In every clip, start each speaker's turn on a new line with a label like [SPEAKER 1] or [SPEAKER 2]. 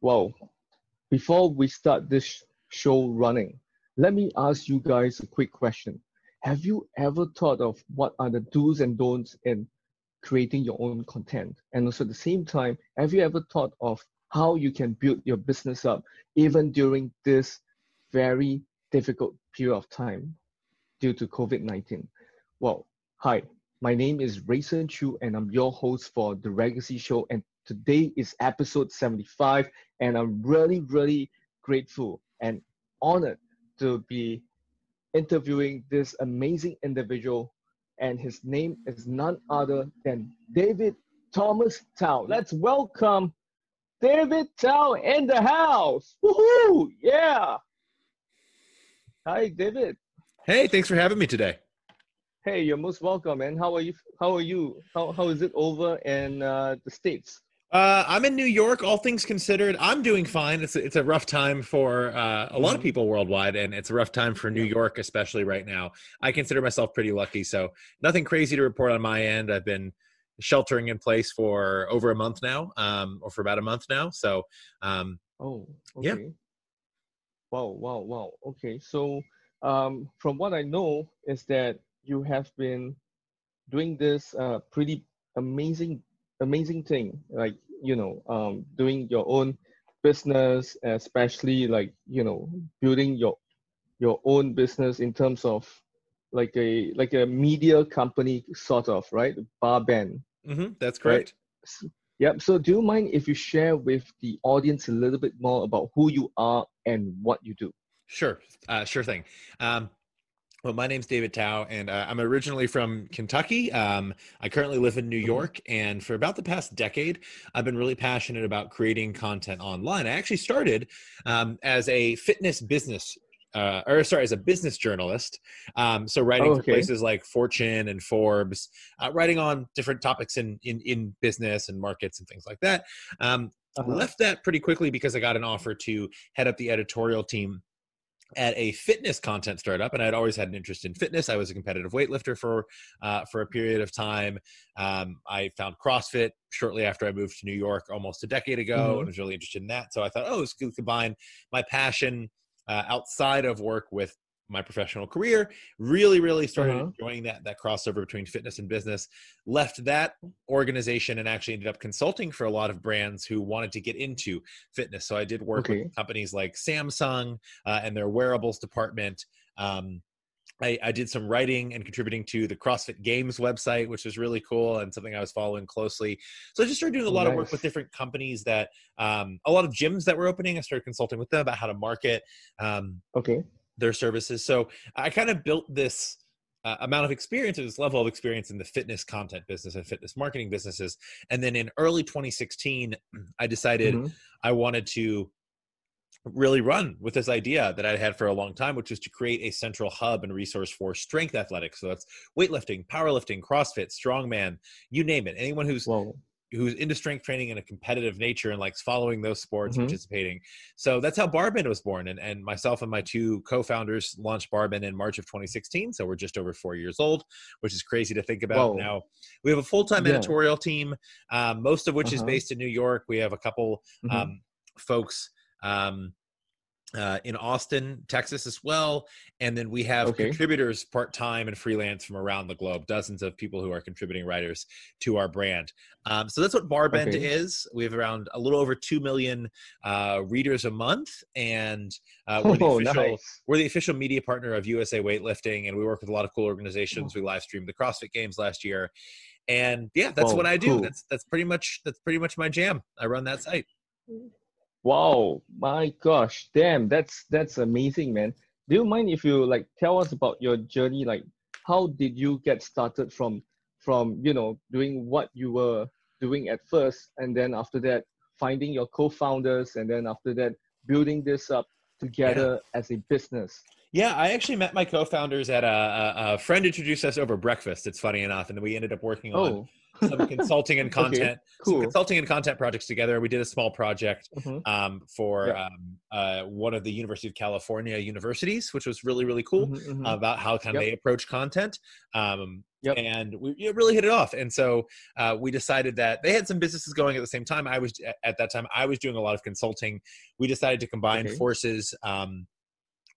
[SPEAKER 1] Well, before we start this show running, let me ask you guys a quick question. Have you ever thought of what are the do's and don'ts in creating your own content? And also at the same time, have you ever thought of how you can build your business up even during this very difficult period of time due to COVID 19? Well, hi, my name is Rayson Choo, and I'm your host for The Raygacy Show. And today is episode 75, and I'm really, really grateful and honored to be interviewing this amazing individual. And his name is none other than David Thomas Tao. Let's welcome David Tao in the house. Woohoo! Yeah. Hi, David.
[SPEAKER 2] Hey, thanks for having me today.
[SPEAKER 1] Hey, you're most welcome, man. How are you? How are you? How, how is it over in uh, the states?
[SPEAKER 2] Uh, I'm in New York. All things considered, I'm doing fine. It's a, it's a rough time for uh, a lot of mm-hmm. people worldwide, and it's a rough time for New York, especially right now. I consider myself pretty lucky, so nothing crazy to report on my end. I've been sheltering in place for over a month now, um, or for about a month now. So, um,
[SPEAKER 1] oh, okay. yeah. Wow, wow, wow. Okay, so um, from what I know is that you have been doing this uh, pretty amazing, amazing thing, like you know, um, doing your own business, especially like you know, building your your own business in terms of like a like a media company sort of right Barbend
[SPEAKER 2] Mm-hmm, that's correct.
[SPEAKER 1] Right? Yep. So, do you mind if you share with the audience a little bit more about who you are and what you do?
[SPEAKER 2] Sure. Uh, sure thing. Um, well, my name's David Tao, and uh, I'm originally from Kentucky. Um, I currently live in New mm-hmm. York, and for about the past decade, I've been really passionate about creating content online. I actually started um, as a fitness business uh, or sorry, as a business journalist. Um, so writing oh, okay. for places like Fortune and Forbes, uh, writing on different topics in, in, in business and markets and things like that. Um, uh-huh. Left that pretty quickly because I got an offer to head up the editorial team at a fitness content startup, and I'd always had an interest in fitness. I was a competitive weightlifter for uh, for a period of time. Um, I found CrossFit shortly after I moved to New York almost a decade ago, mm-hmm. and was really interested in that. So I thought, oh, it's good to combine my passion uh, outside of work with my professional career really really started uh-huh. enjoying that that crossover between fitness and business left that organization and actually ended up consulting for a lot of brands who wanted to get into fitness so i did work okay. with companies like samsung uh, and their wearables department um, I, I, did some writing and contributing to the CrossFit Games website, which was really cool and something I was following closely. So I just started doing a lot nice. of work with different companies that, um, a lot of gyms that were opening. I started consulting with them about how to market um,
[SPEAKER 1] okay.
[SPEAKER 2] Their services. So I kind of built this uh, amount of experience, this level of experience in the fitness content business and fitness marketing businesses. And then in early 2016, I decided mm-hmm. I wanted to really run with this idea that I had for a long time, which is to create a central hub and resource for strength athletics. So that's weightlifting, powerlifting, CrossFit, strongman, you name it. Anyone who's Whoa. Who's into strength training in a competitive nature and likes following those sports, mm-hmm. participating. So that's how Barbend was born. And, and myself and my two co-founders launched Barbend in March of 2016. So we're just over four years old, which is crazy to think about Whoa. now. We have a full-time yeah. editorial team, um, most of which uh-huh. is based in New York. We have a couple mm-hmm. um, folks um, uh, in Austin, Texas as well. And then we have okay. contributors part time and freelance from around the globe, dozens of people who are contributing writers to our brand. Um, so that's what Barbend okay. is. We have around a little over 2 million uh, readers a month. And uh, we're, the oh, official, nice. we're the official media partner of USA Weightlifting. And we work with a lot of cool organizations. We live streamed the CrossFit Games last year. And yeah, that's oh, what I do. Cool. That's that's pretty much that's pretty much my jam. I run that site.
[SPEAKER 1] Wow, my gosh, damn, that's that's amazing, man. Do you mind if you like tell us about your journey? Like, how did you get started from from you know doing what you were doing at first, and then after that finding your co-founders, and then after that building this up together yeah. as a business?
[SPEAKER 2] Yeah, I actually met my co-founders at a, a, a, friend introduced us over breakfast. It's funny enough, and we ended up working on oh some consulting and content, okay, cool. some consulting and content projects together. We did a small project mm-hmm. um, for yeah. um, uh, one of the University of California universities, which was really really cool mm-hmm, mm-hmm. about how kind of yep. they approach content. Um,
[SPEAKER 1] Yep.
[SPEAKER 2] and we it really hit it off. And so uh, we decided that they had some businesses going at the same time. I was at that time I was doing a lot of consulting. We decided to combine
[SPEAKER 1] Okay.
[SPEAKER 2] forces. Um,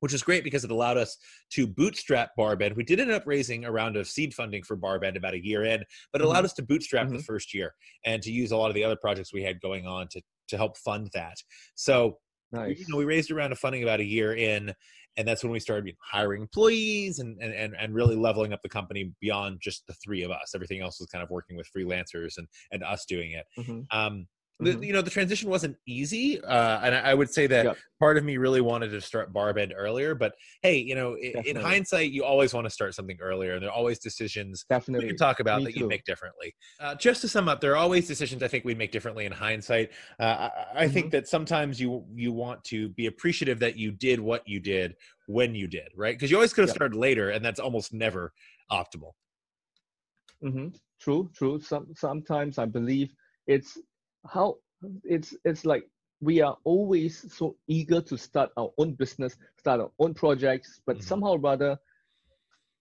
[SPEAKER 2] which was great because it allowed us to bootstrap Barbend. We did end up raising a round of seed funding for Barbend about a year in, but it allowed
[SPEAKER 1] Mhm.
[SPEAKER 2] us to bootstrap the
[SPEAKER 1] Mhm.
[SPEAKER 2] first year and to use a lot of the other projects we had going on to to help fund that. So we-
[SPEAKER 1] Nice.
[SPEAKER 2] you know, we raised a round of funding about a year in, and that's when we started hiring employees and, and, and, really leveling up the company beyond just the three of us. Everything else was kind of working with freelancers and, and us doing it.
[SPEAKER 1] Mhm.
[SPEAKER 2] Um, the,
[SPEAKER 1] Mhm.
[SPEAKER 2] you know, the transition wasn't easy. Uh, and I, I would say that
[SPEAKER 1] Yep.
[SPEAKER 2] part of me really wanted to start Barbend earlier, but hey, you know, i- in hindsight, you always want to start something earlier. And there are always decisions we
[SPEAKER 1] Definitely.
[SPEAKER 2] can talk about
[SPEAKER 1] Me
[SPEAKER 2] that you'd make differently. Uh, just to sum up, there are always decisions I think we'd make differently in hindsight. Uh, I, I think
[SPEAKER 1] Mhm.
[SPEAKER 2] that sometimes you you want to be appreciative that you did what you did when you did, right? Because you always could have
[SPEAKER 1] Yep.
[SPEAKER 2] started later, and that's almost never optimal.
[SPEAKER 1] hmm True, true. Some sometimes I believe it's how it's it's like we are always so eager to start our own business, start our own projects, but
[SPEAKER 2] Mhm.
[SPEAKER 1] somehow rather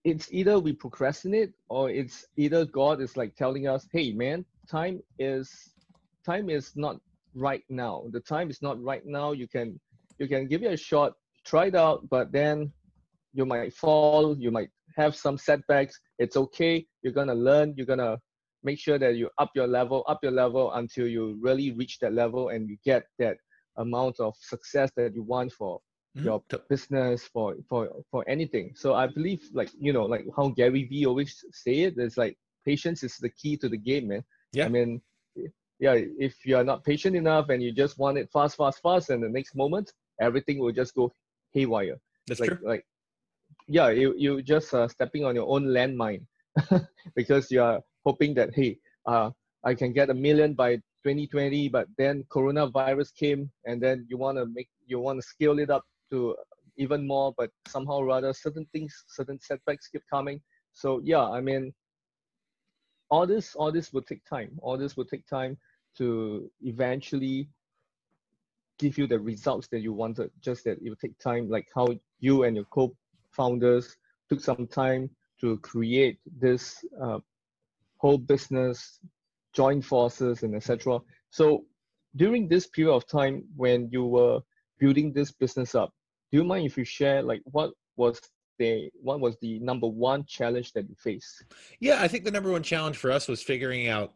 [SPEAKER 1] it's either we procrastinate or it's either God is like telling us, hey man, time is time is not right now. The time is not right now. You can you can give it a shot, try it out, but then you might fall, you might have some setbacks. It's okay. You're gonna learn. You're gonna make sure that you up your level, up your level until you really reach that level and you get that amount of success that you want for
[SPEAKER 2] Mhm.
[SPEAKER 1] your business, for for for anything. So I believe like you know like how Gary Vee always say it. It's like patience is the key to the game, man.
[SPEAKER 2] Yeah.
[SPEAKER 1] I mean, yeah. If you are not patient enough and you just want it fast, fast, fast, and the next moment everything will just go haywire
[SPEAKER 2] That's
[SPEAKER 1] like
[SPEAKER 2] true.
[SPEAKER 1] like yeah you you just uh, stepping on your own landmine because you are hoping that hey uh i can get a million by 2020 but then coronavirus came and then you want to make you want to scale it up to even more but somehow or rather certain things certain setbacks keep coming. So yeah i mean all this all this will take time. All this will take time to eventually give you the results that you wanted. Just that it will take time like how you and your co-founders took some time to create this uh, whole business join forces and etc so during this period of time when you were building this business up do you mind if you share like what was the what was the number one challenge that you faced
[SPEAKER 2] Yeah, I think the number one challenge for us was figuring out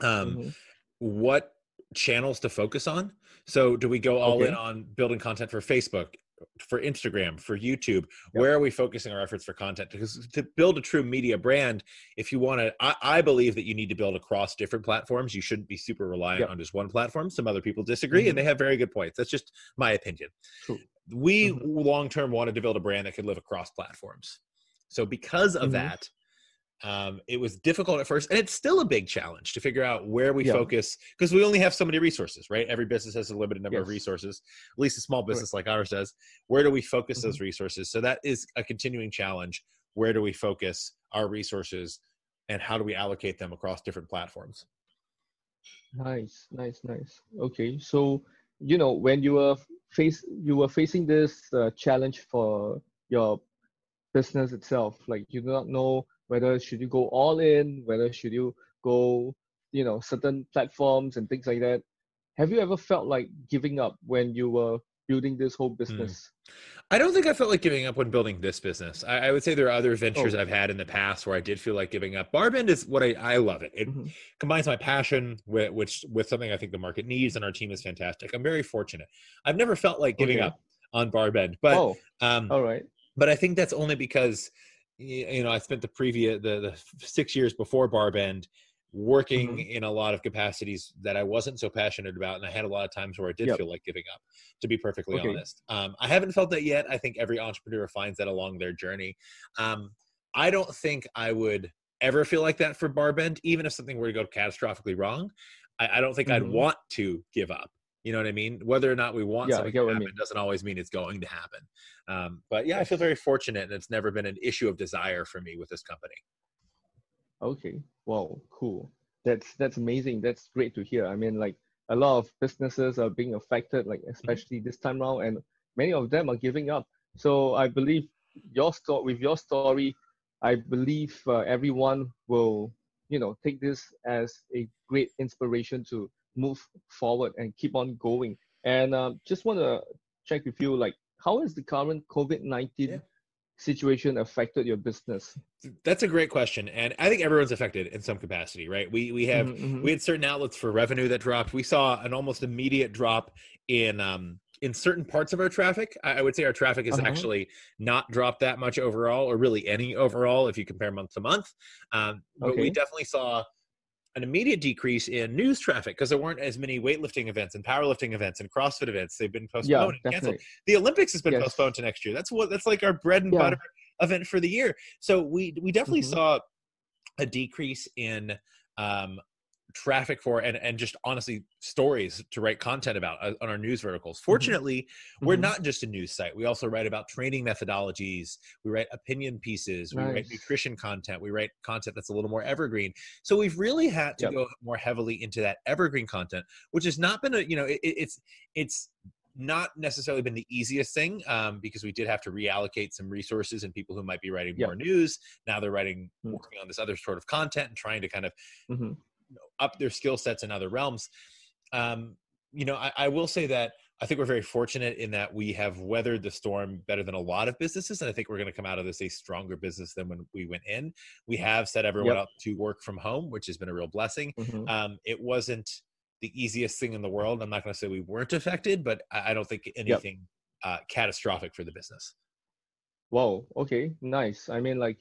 [SPEAKER 2] um,
[SPEAKER 1] Mhm.
[SPEAKER 2] what channels to focus on. So, do we go all in on building content for Facebook, for Instagram, for YouTube? Where are we focusing our efforts for content? Because to build a true media brand, if you want to, I, I believe that you need to build across different platforms. You shouldn't be super reliant
[SPEAKER 1] Yep.
[SPEAKER 2] on just one platform. Some other people disagree,
[SPEAKER 1] Mhm.
[SPEAKER 2] and they have very good points. That's just my opinion.
[SPEAKER 1] True.
[SPEAKER 2] We
[SPEAKER 1] Mhm.
[SPEAKER 2] long term wanted to build a brand that could live across platforms. So, because of
[SPEAKER 1] Mhm.
[SPEAKER 2] that, um, it was difficult at first, and it's still a big challenge to figure out where we
[SPEAKER 1] Yeah.
[SPEAKER 2] focus because we only have so many resources, right? Every business has a limited number of resources, at least a small business like ours does. Where do we focus
[SPEAKER 1] Mm-hmm.
[SPEAKER 2] those resources? So that is a continuing challenge. Where do we focus our resources, and how do we allocate them across different platforms?
[SPEAKER 1] Nice, nice, nice. Okay, so you know when you were face you were facing this uh, challenge for your business itself, like you do not know whether should you go all in, whether should you go, you know, certain platforms and things like that. Have you ever felt like giving up when you were building this whole business?
[SPEAKER 2] I don't think I felt like giving up when building this business. I, I would say there are other ventures
[SPEAKER 1] Oh.
[SPEAKER 2] I've had in the past where I did feel like giving up. Barbend is what I, I love it. It
[SPEAKER 1] Mhm.
[SPEAKER 2] combines my passion with which with something I think the market needs, and our team is fantastic. I'm very fortunate. I've never felt like giving
[SPEAKER 1] Okay.
[SPEAKER 2] up on Barbend, but
[SPEAKER 1] oh,
[SPEAKER 2] um,
[SPEAKER 1] all right.
[SPEAKER 2] but I think that's only because you know I spent the previous the, the six years before Barbend working
[SPEAKER 1] Mhm.
[SPEAKER 2] in a lot of capacities that I wasn't so passionate about, and I had a lot of times where I did
[SPEAKER 1] Yep.
[SPEAKER 2] feel like giving up. To be perfectly
[SPEAKER 1] Okay.
[SPEAKER 2] honest, um, I haven't felt that yet. I think every entrepreneur finds that along their journey. Um, I don't think I would ever feel like that for Barbend, even if something were to go catastrophically wrong. I, I don't think I'd
[SPEAKER 1] Mhm.
[SPEAKER 2] want to give up. You know what I mean? Whether or not we want
[SPEAKER 1] Yeah,
[SPEAKER 2] something to
[SPEAKER 1] what I
[SPEAKER 2] happen
[SPEAKER 1] mean.
[SPEAKER 2] doesn't always mean it's going to happen. Um, but yeah, I feel very fortunate, and it's never been an issue of desire for me with this company.
[SPEAKER 1] Okay. Wow. Cool. That's that's amazing. That's great to hear. I mean, like a lot of businesses are being affected, like especially this time round, and many of them are giving up. So I believe your story with your story, I believe uh, everyone will, you know, take this as a great inspiration to move forward and keep on going. And um, just want to check with you, like, how has the current COVID nineteen yeah. situation affected your business?
[SPEAKER 2] That's a great question, and I think everyone's affected in some capacity, right? We we have mm-hmm. mm-hmm. we had certain outlets for revenue that dropped. We saw an almost immediate drop in um, in certain parts of our traffic. I would say our traffic has uh-huh. actually not dropped that much overall, or really any overall, if you compare month to month. Um, but okay. we definitely saw an immediate decrease in news traffic because there weren't as many weightlifting events and powerlifting events and CrossFit events. They've been postponed yeah, and canceled. The Olympics has been yes. postponed to next year. That's what that's like our bread and yeah. butter event for the year. So we we definitely mm-hmm. saw a decrease in um, traffic for and, and just honestly stories to write content about uh, on our news verticals mm-hmm. fortunately mm-hmm. we're not just a news site we also write about training methodologies we write opinion pieces nice. we write nutrition content we write content that's a little more evergreen so we've really had to yep. go more heavily into that evergreen content which has not been a you know it, it's it's not necessarily been the easiest thing um, because we did have to reallocate some resources and people who might be writing yep. more news now they're writing mm-hmm. working on this other sort of content and trying to kind of mm-hmm up their skill sets in other realms. Um, you know, I, I will say that I think we're very fortunate in that we have weathered the storm better than a lot of businesses, and I think we're going to come out of this a stronger business than when we went in. We have set everyone yep. up to work from home, which has been a real blessing. Mm-hmm. Um, it wasn't the easiest thing in the world. I'm not going to say we weren't affected, but I, don't think anything yep. uh, catastrophic for the business.
[SPEAKER 1] Wow. Okay. Nice. I mean, like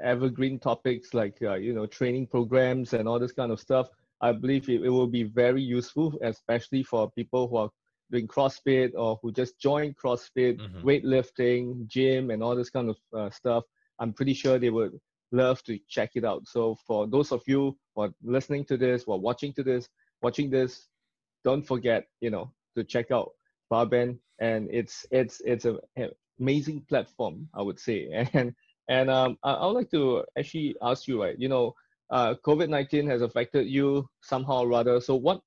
[SPEAKER 1] evergreen topics, like uh, you know, training programs and all this kind of stuff. I believe it, it will be very useful, especially for people who are doing CrossFit or who just joined CrossFit, mm-hmm. weightlifting, gym, and all this kind of uh, stuff. I'm pretty sure they would love to check it out. So for those of you who are listening to this, or watching to this, watching this, don't forget, you know, to check out Barbend, and it's it's it's a amazing platform, I would say. And and um, I, I would like to actually ask you, right? You know, uh, COVID nineteen has affected you somehow or rather. So what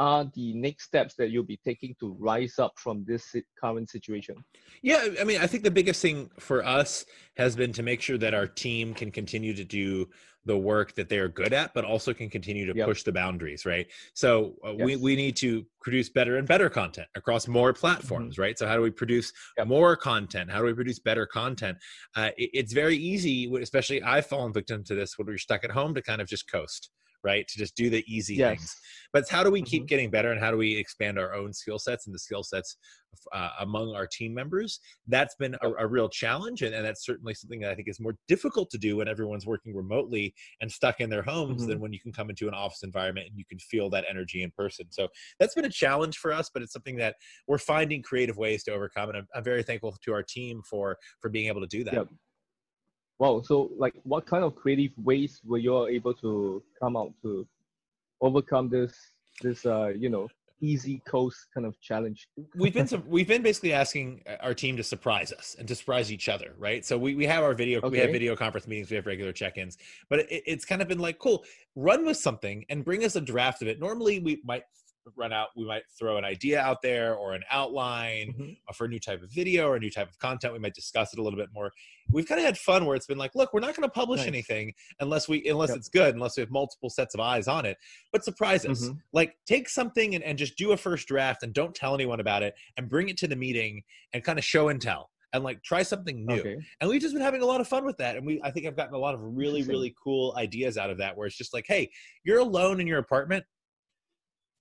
[SPEAKER 1] are the next steps that you'll be taking to rise up from this current situation?
[SPEAKER 2] Yeah, I mean, I think the biggest thing for us has been to make sure that our team can continue to do the work that they are good at, but also can continue to yep. push the boundaries, right? So uh, yes. we, we need to produce better and better content across more platforms, mm-hmm. right? So how do we produce yep. more content? How do we produce better content? Uh, it, it's very easy, especially I've fallen victim to this when we're stuck at home to kind of just coast right? To just do the easy yes. things. But it's how do we keep mm-hmm. getting better and how do we expand our own skill sets and the skill sets uh, among our team members? That's been a, a real challenge. And, and, that's certainly something that I think is more difficult to do when everyone's working remotely and stuck in their homes mm-hmm. than when you can come into an office environment and you can feel that energy in person. So that's been a challenge for us, but it's something that we're finding creative ways to overcome. And I'm, I'm very thankful to our team for, for being able to do that.
[SPEAKER 1] Yep. Wow. So like what kind of creative ways were you able to come out to overcome this this uh you know easy coast kind of challenge
[SPEAKER 2] we've been we've been basically asking our team to surprise us and to surprise each other right so we, we have our video okay. we have video conference meetings we have regular check-ins but it, it's kind of been like cool run with something and bring us a draft of it normally we might run out we might throw an idea out there or an outline mm-hmm. for a new type of video or a new type of content we might discuss it a little bit more we've kind of had fun where it's been like look we're not going to publish nice. anything unless we unless yep. it's good unless we have multiple sets of eyes on it but surprise us mm-hmm. like take something and, and just do a first draft and don't tell anyone about it and bring it to the meeting and kind of show and tell and like try something new. Okay. And we've just been having a lot of fun with that. And we I think I've gotten a lot of really, really cool ideas out of that where it's just like, hey, you're alone in your apartment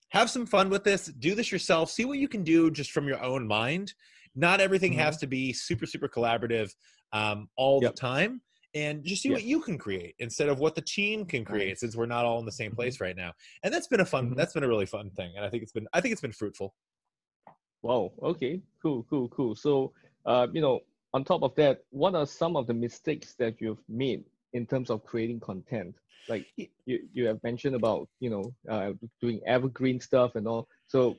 [SPEAKER 2] have some fun with this do this yourself see what you can do just from your own mind not everything mm-hmm. has to be super super collaborative um, all yep. the time and just see yep. what you can create instead of what the team can create right. since we're not all in the same mm-hmm. place right now and that's been a fun mm-hmm. that's been a really fun thing and i think it's been i think it's been fruitful
[SPEAKER 1] wow okay cool cool cool so uh, you know on top of that what are some of the mistakes that you've made in terms of creating content like you, you have mentioned about you know uh, doing evergreen stuff and all so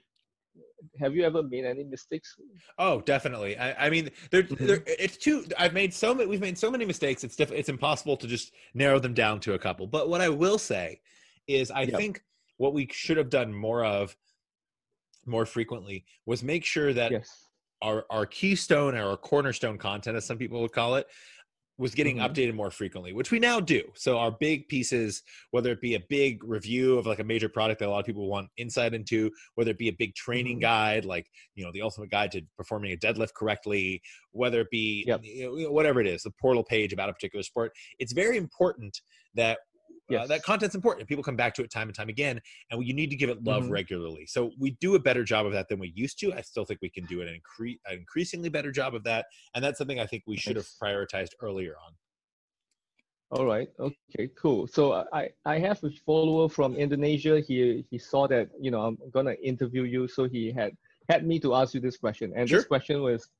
[SPEAKER 1] have you ever made any mistakes
[SPEAKER 2] oh definitely i, I mean there, mm-hmm. there it's too i've made so many we've made so many mistakes it's diff, it's impossible to just narrow them down to a couple but what i will say is i yep. think what we should have done more of more frequently was make sure that yes. our our keystone or our cornerstone content as some people would call it was getting
[SPEAKER 1] Mhm.
[SPEAKER 2] updated more frequently, which we now do. So our big pieces, whether it be a big review of like a major product that a lot of people want insight into, whether it be a big training
[SPEAKER 1] Mhm.
[SPEAKER 2] guide, like you know the ultimate guide to performing a deadlift correctly, whether it be
[SPEAKER 1] Yep.
[SPEAKER 2] you know, whatever it is, the portal page about a particular sport, it's very important that. Uh, that content's important. People come back to it time and time again, and you need to give it love
[SPEAKER 1] Mhm.
[SPEAKER 2] regularly. So we do a better job of that than we used to. I still think we can do an, incre- an increasingly better job of that, and that's something I think we should have prioritized earlier on.
[SPEAKER 1] All right. Okay. Cool. So I I have a follower from Indonesia. He he saw that you know I'm gonna interview you, so he had had me to ask you this question, and
[SPEAKER 2] Sure.
[SPEAKER 1] this question was,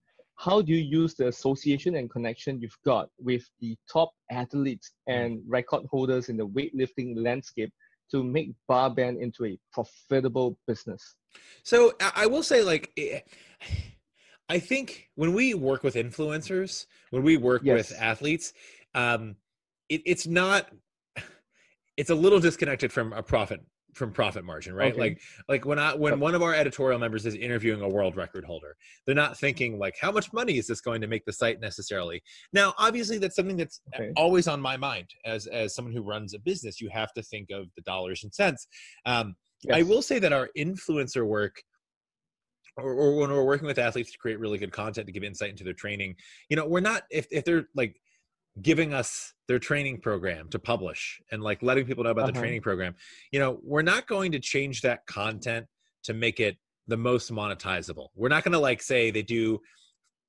[SPEAKER 1] how do you use the association and connection you've got with the top athletes
[SPEAKER 2] Mm.
[SPEAKER 1] and record holders in the weightlifting landscape to make Barbend into a profitable business?
[SPEAKER 2] So I will say, like, eh, I think when we work with influencers, when we work with athletes, um, it, it's not. It's a little disconnected from a profit from profit margin, right?
[SPEAKER 1] Okay.
[SPEAKER 2] Like, like when I when one of our editorial members is interviewing a world record holder, they're not thinking like, how much money is this going to make the site necessarily? Now, obviously, that's something that's
[SPEAKER 1] Okay.
[SPEAKER 2] always on my mind as as someone who runs a business. You have to think of the dollars and cents. Um, I will say that our influencer work, or, or when we're working with athletes to create really good content to give insight into their training, you know, we're not if if they're like giving us their training program to publish and like letting people know about the
[SPEAKER 1] Uh-huh.
[SPEAKER 2] training program, you know, we're not going to change that content to make it the most monetizable. We're not going to like say they do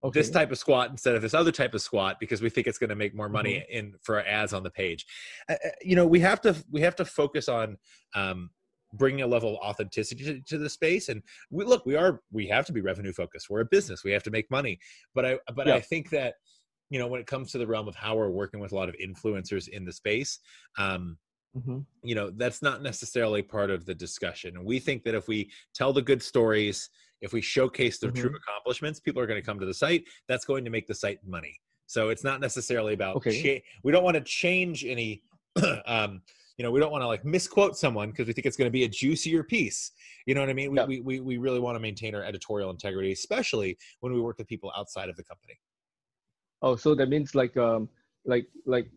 [SPEAKER 1] Okay.
[SPEAKER 2] this type of squat instead of this other type of squat because we think it's going to make more money
[SPEAKER 1] Mm-hmm.
[SPEAKER 2] in for our ads on the page. Uh, uh, you know, we have to we have to focus on um, bringing a level of authenticity to, to the space. And we look, we are we have to be revenue focused. We're a business. We have to make money. But I but
[SPEAKER 1] Yeah.
[SPEAKER 2] I think that you know when it comes to the realm of how we're working with a lot of influencers in the space. Um,
[SPEAKER 1] Mhm.
[SPEAKER 2] you know that's not necessarily part of the discussion and we think that if we tell the good stories if we showcase their true
[SPEAKER 1] Mhm.
[SPEAKER 2] accomplishments people are going to come to the site that's going to make the site money so it's not necessarily about
[SPEAKER 1] Okay.
[SPEAKER 2] cha- we don't want to change any um you know we don't want to like misquote someone because we think it's going to be a juicier piece you know what i mean we,
[SPEAKER 1] Yeah.
[SPEAKER 2] we, we, we really want to maintain our editorial integrity especially when we work with people outside of the company
[SPEAKER 1] Oh, so that means like um like like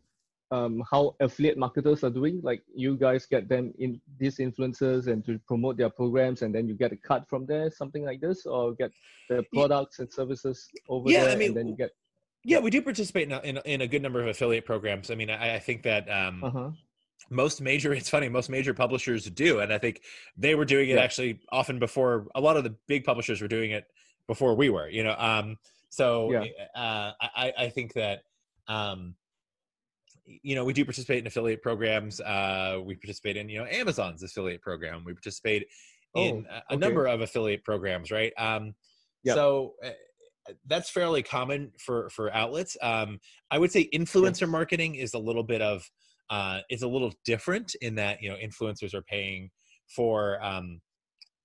[SPEAKER 1] um how affiliate marketers are doing. Like you guys get them in these influencers and to promote their programs, and then you get a cut from there, something like this, or get the products and services over
[SPEAKER 2] Yeah, I
[SPEAKER 1] there,
[SPEAKER 2] mean,
[SPEAKER 1] and then you get.
[SPEAKER 2] yeah we do participate in a, in a, in a good number of affiliate programs i mean i, I think that um
[SPEAKER 1] Uh huh.
[SPEAKER 2] most major it's funny most major publishers do and i think they were doing it
[SPEAKER 1] Yeah.
[SPEAKER 2] actually often before a lot of the big publishers were doing it before we were you know um so
[SPEAKER 1] Yeah.
[SPEAKER 2] uh i i think that um you know we do participate in affiliate programs uh we participate in you know amazon's affiliate program we participate in
[SPEAKER 1] Oh,
[SPEAKER 2] a, a
[SPEAKER 1] okay.
[SPEAKER 2] number of affiliate programs right um
[SPEAKER 1] Yep.
[SPEAKER 2] so uh, that's fairly common for for outlets um i would say influencer
[SPEAKER 1] Yes.
[SPEAKER 2] marketing is a little bit of uh is a little different in that you know influencers are paying for um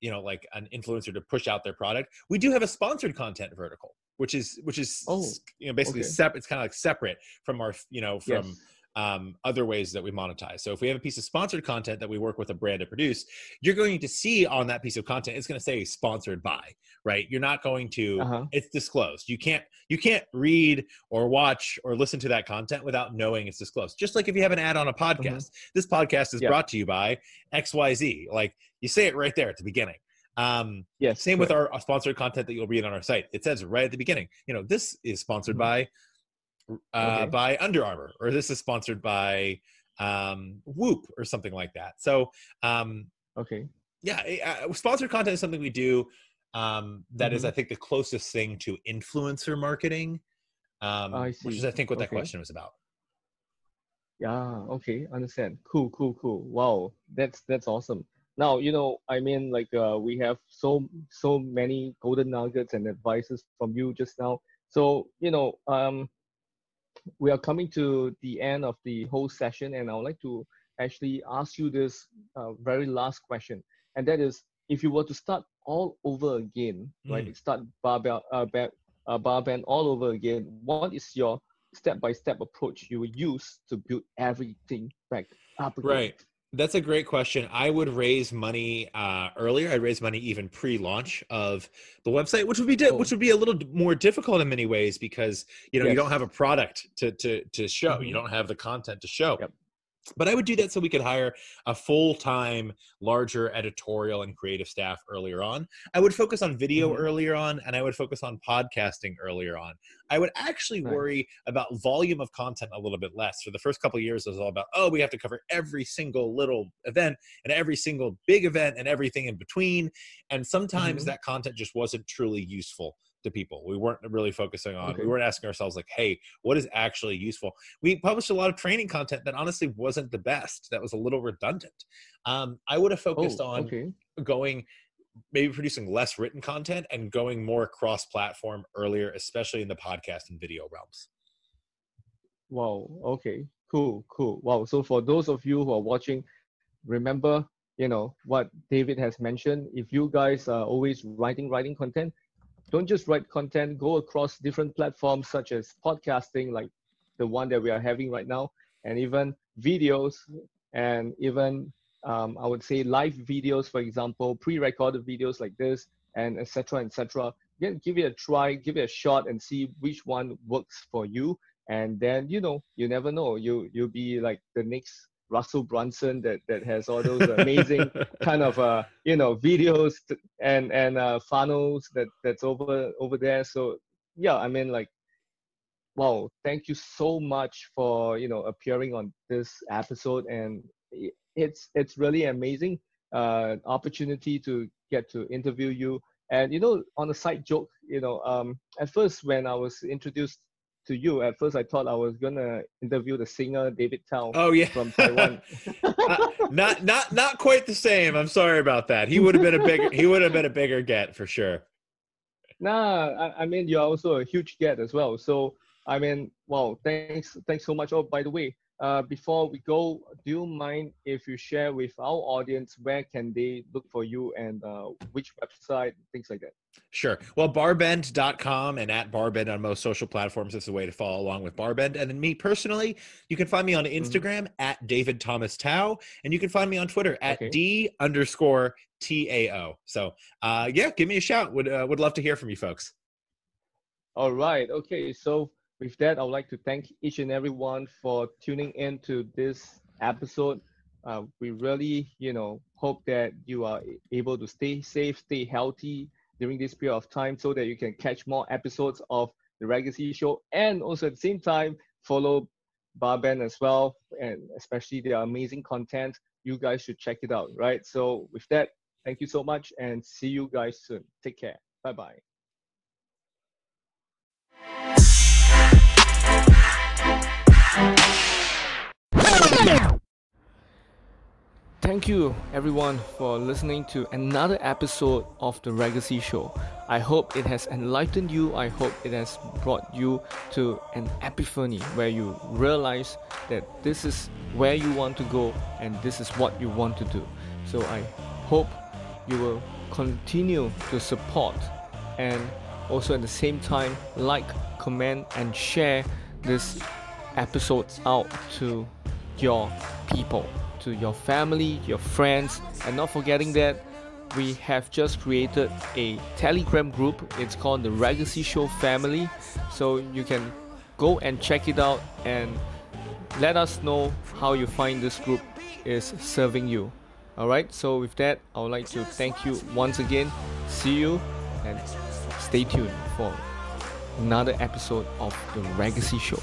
[SPEAKER 2] you know like an influencer to push out their product we do have a sponsored content vertical which is which is
[SPEAKER 1] Oh,
[SPEAKER 2] you know basically
[SPEAKER 1] okay.
[SPEAKER 2] separate it's kind of like separate from our you know from
[SPEAKER 1] Yes.
[SPEAKER 2] um, other ways that we monetize. So if we have a piece of sponsored content that we work with a brand to produce, you're going to see on that piece of content it's going to say sponsored by, right? You're not going to
[SPEAKER 1] Uh-huh.
[SPEAKER 2] it's disclosed. You can't you can't read or watch or listen to that content without knowing it's disclosed. Just like if you have an ad on a podcast. This podcast is
[SPEAKER 1] Yeah.
[SPEAKER 2] brought to you by XYZ. Like you say it right there at the beginning. Um,
[SPEAKER 1] Yes.
[SPEAKER 2] same with our, our sponsored content that you'll read on our site. It says right at the beginning, you know, this is sponsored
[SPEAKER 1] Mhm.
[SPEAKER 2] by uh,
[SPEAKER 1] Okay.
[SPEAKER 2] by Under Armour, or this is sponsored by um, Whoop, or something like that. So, um,
[SPEAKER 1] Okay.
[SPEAKER 2] yeah, eh, uh, sponsored content is something we do. Um, that is,
[SPEAKER 1] Mhm.
[SPEAKER 2] I think, the closest thing to influencer marketing, um, which is. I think, what that
[SPEAKER 1] Okay.
[SPEAKER 2] question was about.
[SPEAKER 1] Yeah, okay, understand. Cool, cool, cool. Wow, that's that's awesome. Now, you know, I mean, like uh, we have so so many golden nuggets and advices from you just now. So, you know, um, we are coming to the end of the whole session, and I would like to actually ask you this uh, very last question, and that is, if you were to start all over again, right? start barbell, uh, ba- uh, Barbend all over again, what is your step-by-step approach you would use to build everything back up again?
[SPEAKER 2] Right. That's a great question. I would raise money uh, earlier. I'd raise money even pre-launch of the website, which would be di- which would be a little more difficult in many ways because you know yes. you don't have a product to to to show. Mm-hmm. You don't have the content to show. Yep but I would do that so we could hire a full time, larger editorial and creative staff earlier on. I would focus on video mm-hmm. earlier on, and I would focus on podcasting earlier on. I would actually right. worry about volume of content a little bit less. For the first couple years, it was all about, oh, we have to cover every single little event and every single big event and everything in between. And sometimes mm-hmm. that content just wasn't truly useful to people. We weren't really focusing on, okay. we weren't asking ourselves, like, hey, what is actually useful? We published a lot of training content that honestly wasn't the best, that was a little redundant. Um, I would have focused oh, on okay. going, maybe producing less written content and going more cross platform earlier, especially in the podcast and video realms.
[SPEAKER 1] Wow. Okay. Cool. Cool. Wow. So for those of you who are watching, remember, you know, what David has mentioned. If you guys are always writing, writing content, don't just write content, go across different platforms such as podcasting, like the one that we are having right now, and even videos, and even um, I would say live videos, for example, pre-recorded videos like this, and etc. etc. Again, give it a try, give it a shot, and see which one works for you. And then you know, you never know. You you'll be like the next Russell Brunson that that has all those amazing kind of uh you know videos and and uh, funnels that that's over over there. So yeah, I mean like wow, thank you so much for you know appearing on this episode and it's it's really amazing uh opportunity to get to interview you and you know on a side joke you know um at first when I was introduced to you. At first, I thought I was gonna interview the singer David Tao.
[SPEAKER 2] Oh yeah,
[SPEAKER 1] from Taiwan.
[SPEAKER 2] not not not quite the same. I'm sorry about that. He would have been a bigger he would have been a bigger get for sure.
[SPEAKER 1] Nah, I, I mean you're also a huge get as well. So I mean, wow, thanks thanks so much. Oh, by the way, uh, before we go, do you mind if you share with our audience where can they look for you and uh, which website, things like that?
[SPEAKER 2] Sure. Well, barbend.com and at barbend on most social platforms is the way to follow along with Barbend. And then me personally, you can find me on mm-hmm. Instagram mm-hmm. at David Thomas Tao, and you can find me on Twitter at okay. D underscore T A O. So, uh, yeah, give me a shout. Would uh, would love to hear from you folks.
[SPEAKER 1] All right. Okay. So with that, I would like to thank each and everyone for tuning in to this episode. Uh, we really, you know, hope that you are able to stay safe, stay healthy during this period of time so that you can catch more episodes of the Raygacy Show and also at the same time follow Barbend as well and especially their amazing content. You guys should check it out, right? So with that, thank you so much and see you guys soon. Take care. Bye bye. Thank you everyone for listening to another episode of the Raygacy Show. I hope it has enlightened you. I hope it has brought you to an epiphany where you realize that this is where you want to go and this is what you want to do. So I hope you will continue to support and also at the same time like, comment and share this episode out to your people to your family, your friends, and not forgetting that we have just created a Telegram group. It's called the Raygacy Show Family. So you can go and check it out and let us know how you find this group is serving you. Alright, so with that, I would like to thank you once again. See you and stay tuned for another episode of the Raygacy Show.